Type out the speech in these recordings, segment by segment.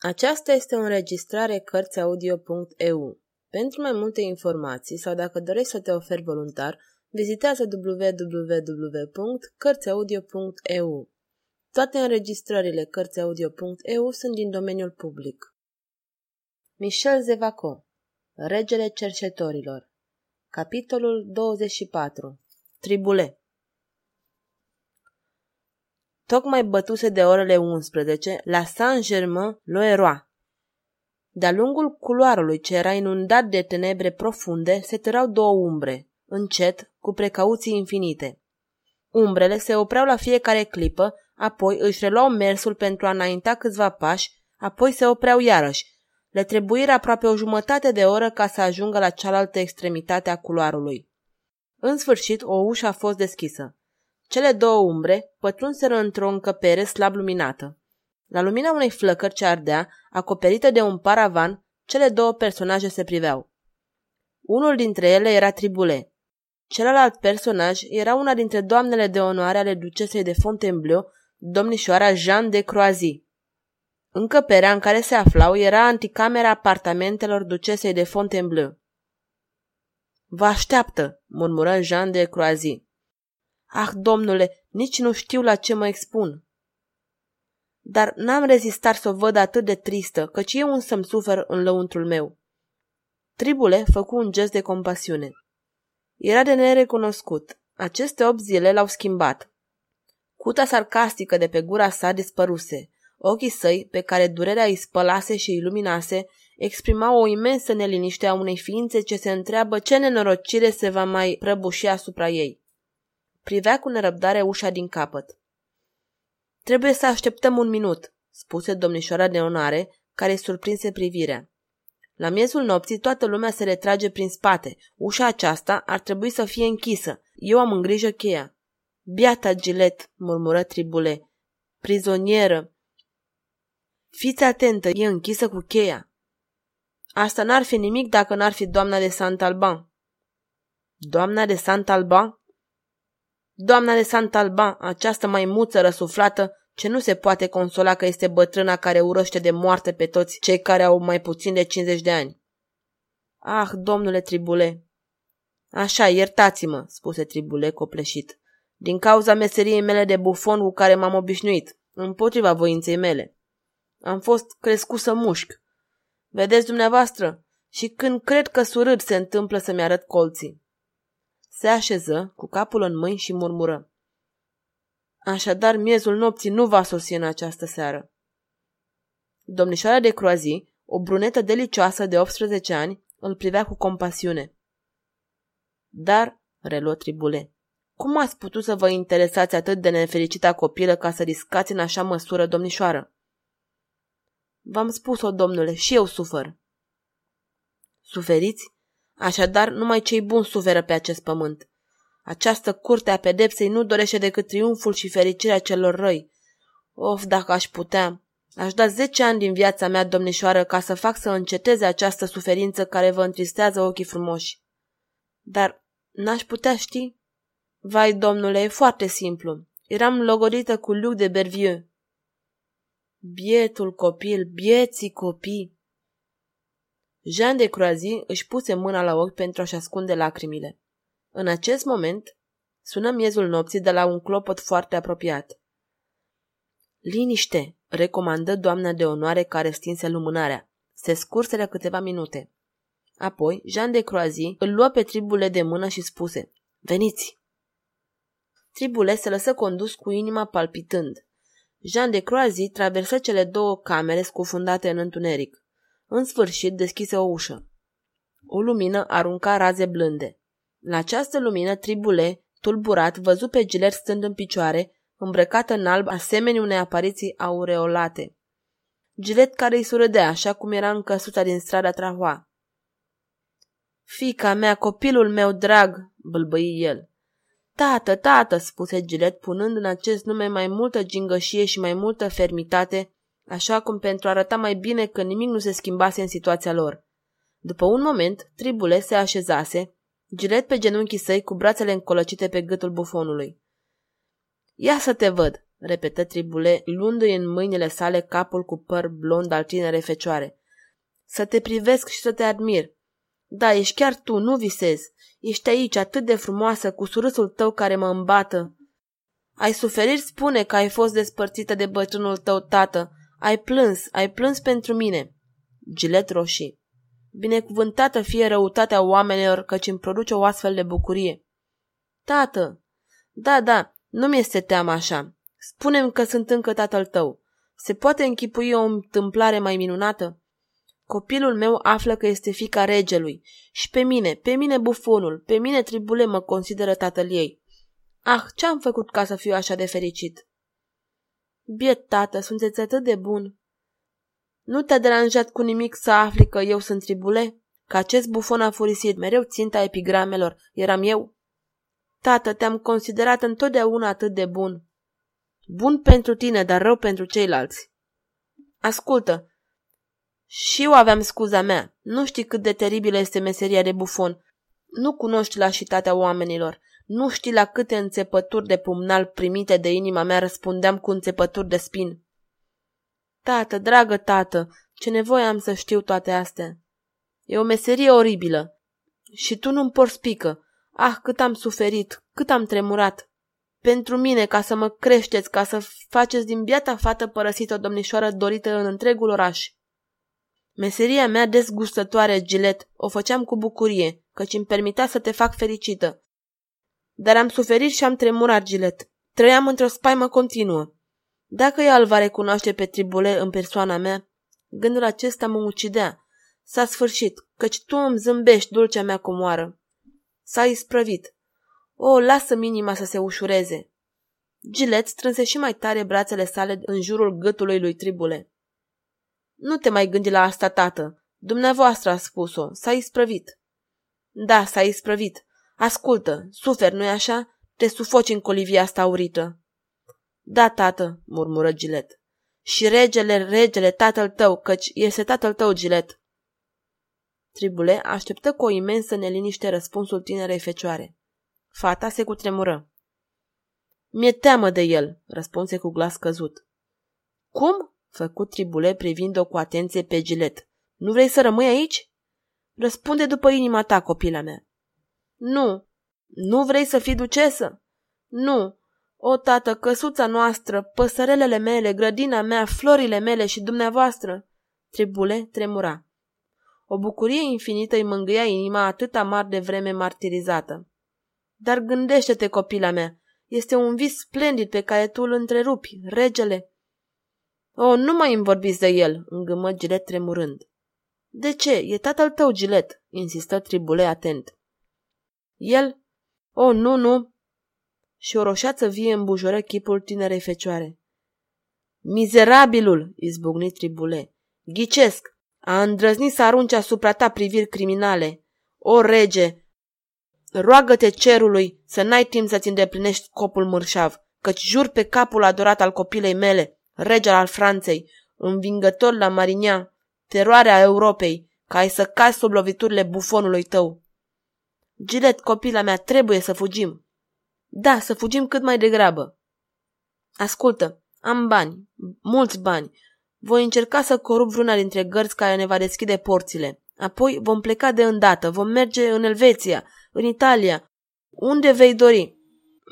Aceasta este o înregistrare Cărțiaudio.eu. Pentru mai multe informații sau dacă dorești să te oferi voluntar, vizitează www.cărțiaudio.eu. Toate înregistrările Cărțiaudio.eu sunt din domeniul public. Michel Zevaco Regele cercetorilor Capitolul 24 Tribule Tocmai bătuse de orele 11 la Saint-Germain-l'Auxerrois. De-a lungul culoarului ce era inundat de tenebre profunde, se târau două umbre, încet, cu precauții infinite. Umbrele se opreau la fiecare clipă, apoi își reluau mersul pentru a înainta câțiva pași, apoi se opreau iarăși. Le trebuiră aproape o jumătate de oră ca să ajungă la cealaltă extremitate a culoarului. În sfârșit, o ușă a fost deschisă. Cele două umbre pătrunseră într-o încăpere slab luminată. La lumina unei flăcări ce ardea, acoperită de un paravan, cele două personaje se priveau. Unul dintre ele era Tribule. Celălalt personaj era una dintre doamnele de onoare ale ducesei de Fontainebleau, domnișoara Jean de Croazy. Încăperea în care se aflau era anticamera apartamentelor ducesei de Fontainebleau. Vă așteaptă, murmură Jean de Croazy. Ah, domnule, nici nu știu la ce mă expun. Dar n-am rezistat să o văd atât de tristă, căci eu însă-mi sufer în lăuntrul meu. Tribule făcu un gest de compasiune. Era de nerecunoscut. Aceste opt zile l-au schimbat. Cuta sarcastică de pe gura sa dispăruse. Ochii săi, pe care durerea îi spălase și îi luminase, exprimau o imensă neliniște a unei ființe ce se întreabă ce nenorocire se va mai prăbuși asupra ei. Privea cu nerăbdare ușa din capăt. Trebuie să așteptăm un minut, spuse domnișoara de onoare, care surprinse privirea. La miezul nopții toată lumea se retrage prin spate. Ușa aceasta ar trebui să fie închisă. Eu am în grijă cheia. Biata Gilet, murmură Tribule. Prizonieră. Fiți atentă, e închisă cu cheia. Asta n-ar fi nimic dacă n-ar fi doamna de Sant-Alban. Doamna de Sant-Alban? Doamna de Santalban, această maimuță răsuflată, ce nu se poate consola că este bătrâna care urăște de moarte pe toți cei care au mai puțin de 50 de ani. Ah, domnule Tribule! Așa, iertați-mă, spuse Tribule copleșit, din cauza meseriei mele de bufon cu care m-am obișnuit, împotriva voinței mele. Am fost crescut să mușc. Vedeți dumneavoastră? Și când cred că surâd se întâmplă să-mi arăt colții. Se așeză, cu capul în mâini și murmură. Așadar, miezul nopții nu va sosi în această seară. Domnișoara de Croazi, o brunetă delicioasă de 18 ani, îl privea cu compasiune. Dar, reluă Tribule, cum ați putut să vă interesați atât de nefericita copilă ca să riscați în așa măsură, domnișoară? V-am spus-o, domnule, și eu sufăr. Suferiți? Așadar, numai cei buni suferă pe acest pământ. Această curte a pedepsei nu dorește decât triumful și fericirea celor răi. Of, dacă aș putea! Aș da zece ani din viața mea, domnișoară, ca să fac să înceteze această suferință care vă întristează ochii frumoși. Dar n-aș putea ști? Vai, domnule, e foarte simplu. Eram logodită cu Luc de Bervieux. Bietul copil, bieții copii! Jean de Croazy își puse mâna la ochi pentru a-și ascunde lacrimile. În acest moment, sună miezul nopții de la un clopot foarte apropiat. Liniște, recomandă doamna de onoare care stinse lumânarea. Se scurseră câteva minute. Apoi, Jean de Croazy îl luă pe tribule de mână și spuse, Veniți! Tribule se lăsă condus cu inima palpitând. Jean de Croazy traversă cele două camere scufundate în întuneric. În sfârșit deschise o ușă. O lumină arunca raze blânde. La această lumină, Tribule, tulburat, văzu pe Giler stând în picioare, îmbrăcată în alb, asemenea unei apariții aureolate. Gilet care îi surâdea, așa cum era în căsuța din strada Trahua. Fica mea, copilul meu drag, bâlbăi el. Tată, tată, spuse Gilet, punând în acest nume mai multă gingășie și mai multă fermitate așa cum pentru a arăta mai bine că nimic nu se schimbase în situația lor. După un moment, tribule se așezase, gilet pe genunchii săi cu brațele încolăcite pe gâtul bufonului. Ia să te văd, repetă Tribule, luându-i în mâinile sale capul cu păr blond al tinerei fecioare. Să te privesc și să te admir. Da, ești chiar tu, nu visezi. Ești aici, atât de frumoasă, cu surâsul tău care mă îmbată. Ai suferit, spune că ai fost despărțită de bătrânul tău tată. Ai plâns, ai plâns pentru mine. Gilet roșii. Binecuvântată fie răutatea oamenilor căci îmi produce o astfel de bucurie. Tată! Da, da, nu mi-este teamă așa. Spunem că sunt încă tatăl tău. Se poate închipui o întâmplare mai minunată? Copilul meu află că este fica regelui și pe mine, pe mine bufonul, pe mine tribule mă consideră tatăl ei. Ah, ce-am făcut ca să fiu așa de fericit? Biet tată, sunteți atât de bun. Nu te-a deranjat cu nimic să afli că eu sunt tribule? Că acest bufon a furisit mereu ținta epigramelor, eram eu? Tată, te-am considerat întotdeauna atât de bun. Bun pentru tine, dar rău pentru ceilalți. Ascultă, și eu aveam scuza mea. Nu știi cât de teribilă este meseria de bufon. Nu cunoști lașitatea oamenilor. Nu știi la câte înțepături de pumnal primite de inima mea răspundeam cu înțepături de spin. Tată, dragă tată, ce nevoie am să știu toate astea. E o meserie oribilă. Și tu nu-mi porți pică. Ah, cât am suferit, cât am tremurat. Pentru mine, ca să mă creșteți, ca să faceți din biata fată părăsită o domnișoară dorită în întregul oraș. Meseria mea dezgustătoare, Gilet, o făceam cu bucurie, căci îmi permitea să te fac fericită. Dar am suferit și am tremurat, Gilet. Trăiam într-o spaimă continuă. Dacă ea îl va recunoaște pe tribule în persoana mea, gândul acesta mă ucidea. S-a sfârșit, căci tu îmi zâmbești, dulcea mea comoară. S-a isprăvit. O, lasă inima să se ușureze. Gilet strânse și mai tare brațele sale în jurul gâtului lui Tribule. Nu te mai gândi la asta, tată. Dumneavoastră a spus-o. S-a isprăvit. Da, s-a isprăvit. Ascultă, suferi, nu-i așa? Te sufoci în colivia asta urită. Da, tată, murmură Gilet. Și regele, regele, tatăl tău, căci este tatăl tău, Gilet. Tribule așteptă cu o imensă neliniște răspunsul tinerei fecioare. Fata se cutremură. Mi-e teamă de el, răspunse cu glas căzut. Cum? făcut Tribule privind-o cu atenție pe Gilet. Nu vrei să rămâi aici? Răspunde după inima ta, copila mea. Nu. Nu vrei să fii ducesă? Nu. O, tată, căsuța noastră, păsărelele mele, grădina mea, florile mele și dumneavoastră. Tribule tremura. O bucurie infinită îi mângâia inima atât amar de vreme martirizată. Dar gândește-te, copila mea, este un vis splendid pe care tu îl întrerupi, regele. O, nu mai îmi vorbiți de el, îngâmă Gilet tremurând. De ce? E tatăl tău, Gilet, insistă Tribule atent. El? O, nu, nu. Și o roșață vie îmbujoră chipul tinerei fecioare. Mizerabilul, izbucni Tribule. Ghicesc, a îndrăznit să arunce asupra ta priviri criminale. O, rege, roagă-te cerului să n-ai timp să-ți îndeplinești scopul mărșav, căci jur pe capul adorat al copilei mele, regele al Franței, învingător la Marignan, teroarea Europei, ca ai să cazi sub loviturile bufonului tău. Gilet, copila mea, trebuie să fugim. Da, să fugim cât mai degrabă. Ascultă, am bani, mulți bani. Voi încerca să corup vreuna dintre gărzi care ne va deschide porțile. Apoi vom pleca de îndată, vom merge în Elveția, în Italia, unde vei dori.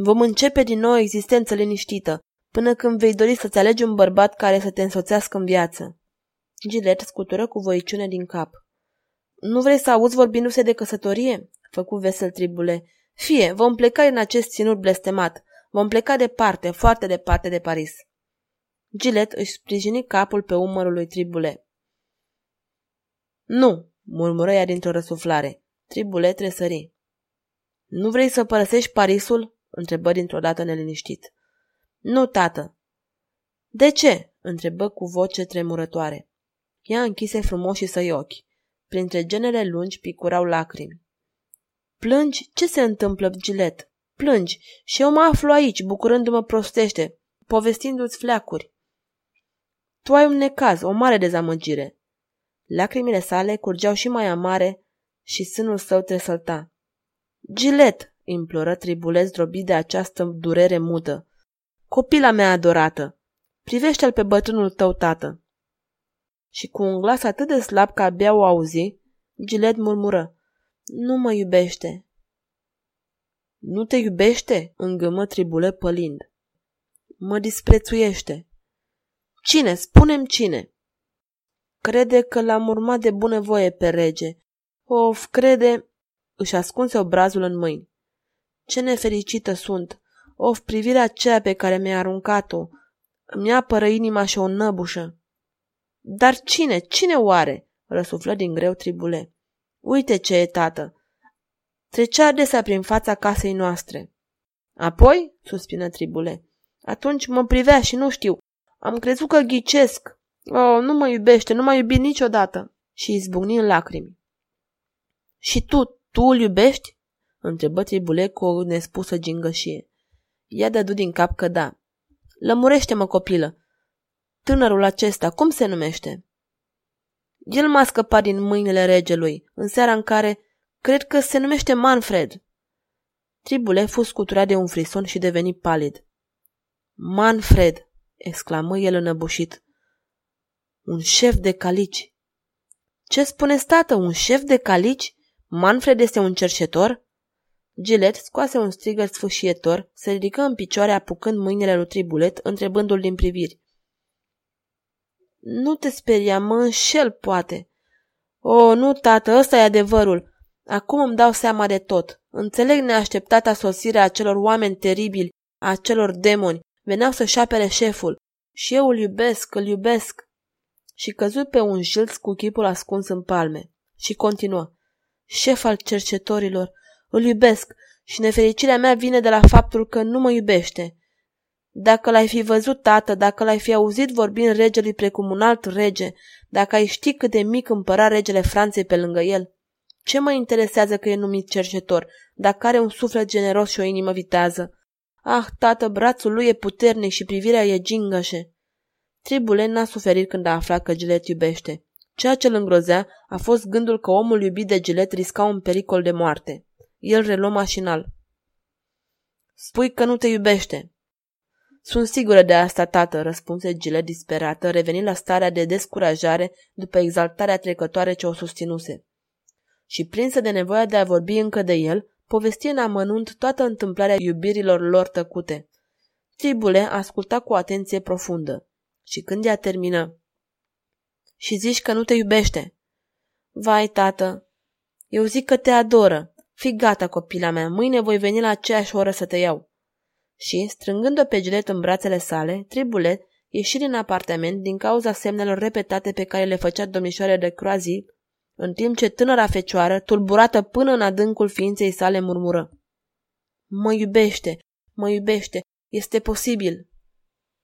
Vom începe din nou o existență liniștită, până când vei dori să-ți alegi un bărbat care să te însoțească în viață. Gilet scutură cu voiciune din cap. Nu vrei să auzi vorbindu-se de căsătorie? Făcu vesel tribule. Fie, vom pleca în acest ținut blestemat. Vom pleca departe, foarte departe de Paris. Gilet își sprijini capul pe umărul lui Tribule. Nu, murmură ea dintr-o răsuflare. Tribule tresări. Nu vrei să părăsești Parisul? întrebă dintr-o dată neliniștit. Nu, tată. De ce? întrebă cu voce tremurătoare. Ea închise frumoșii săi ochi. Printre genele lungi picurau lacrimi. Plângi? Ce se întâmplă, Gilet? Plângi și eu mă aflu aici, bucurându-mă prostește, povestindu-ți fleacuri. Tu ai un necaz, o mare dezamăgire. Lacrimile sale curgeau și mai amare și sânul său tresălta. Gilet, imploră tribulez drobit de această durere mută. Copila mea adorată, privește-l pe bătrânul tău tată. Și cu un glas atât de slab că abia o auzi, Gilet murmură, nu mă iubește. Nu te iubește? îngămă tribule pălind. Mă disprețuiește. Cine? Spunem cine. Crede că l-am urmat de bunăvoie pe rege. Of, crede... Își ascunse obrazul în mâini. Ce nefericită sunt! Of, privirea aceea pe care mi-a aruncat-o! Îmi apără inima și o năbușă. Dar cine? Cine oare? răsuflă din greu tribule. Uite ce e, tată! Trecea adesea prin fața casei noastre. Apoi, suspină tribule, atunci mă privea și nu știu. Am crezut că ghicesc. Oh, nu mă iubește, nu m-a iubit niciodată. Și izbucni în lacrimi. Și tu, tu îl iubești? Întrebă tribule cu o nespusă gingășie. Ea dădu din cap că da. Lămurește-mă, copilă. Tânărul acesta, cum se numește? El m-a scăpat din mâinile regelui, în seara în care, cred că se numește Manfred. Tribule fu scuturat de un frison și deveni palid. Manfred, exclamă el înăbușit. Un șef de calici. Ce spune tată, un șef de calici? Manfred este un cerșetor? Gilet scoase un strigăt sfâșietor, se ridică în picioare apucând mâinile lui Tribulet, întrebându-l din priviri. Nu te speria, mă înșel, poate. O, nu, tată, ăsta e adevărul. Acum îmi dau seama de tot. Înțeleg neașteptata sosire a acelor oameni teribili, a acelor demoni. Veneau să-și apere șeful. Și eu îl iubesc, îl iubesc. Și căzut pe un jilț cu chipul ascuns în palme. Și continuă. Șef al cercetorilor, îl iubesc și nefericirea mea vine de la faptul că nu mă iubește. Dacă l-ai fi văzut, tată, dacă l-ai fi auzit vorbind regelui precum un alt rege, dacă ai ști cât de mic împăra regele Franței pe lângă el, ce mă interesează că e numit cercetor, dacă are un suflet generos și o inimă vitează? Ah, tată, brațul lui e puternic și privirea e gingășe. Tribule n-a suferit când a aflat că Gilet iubește. Ceea ce îl îngrozea a fost gândul că omul iubit de Gilet risca un pericol de moarte. El reluă mașinal. Spui că nu te iubește. Sunt sigură de asta, tată, răspunse Gile disperată, revenind la starea de descurajare după exaltarea trecătoare ce o susținuse. Și prinsă de nevoia de a vorbi încă de el, povesti în amănunt toată întâmplarea iubirilor lor tăcute. Tribule asculta cu atenție profundă. Și când ea termină, și zici că nu te iubește. Vai, tată, eu zic că te adoră. Fii gata, copila mea, mâine voi veni la aceeași oră să te iau și, strângând-o pe Gilet în brațele sale, Tribulet ieși din apartament din cauza semnelor repetate pe care le făcea domnișoarea de Croazi, în timp ce tânăra fecioară, tulburată până în adâncul ființei sale, murmură. Mă iubește, mă iubește, este posibil.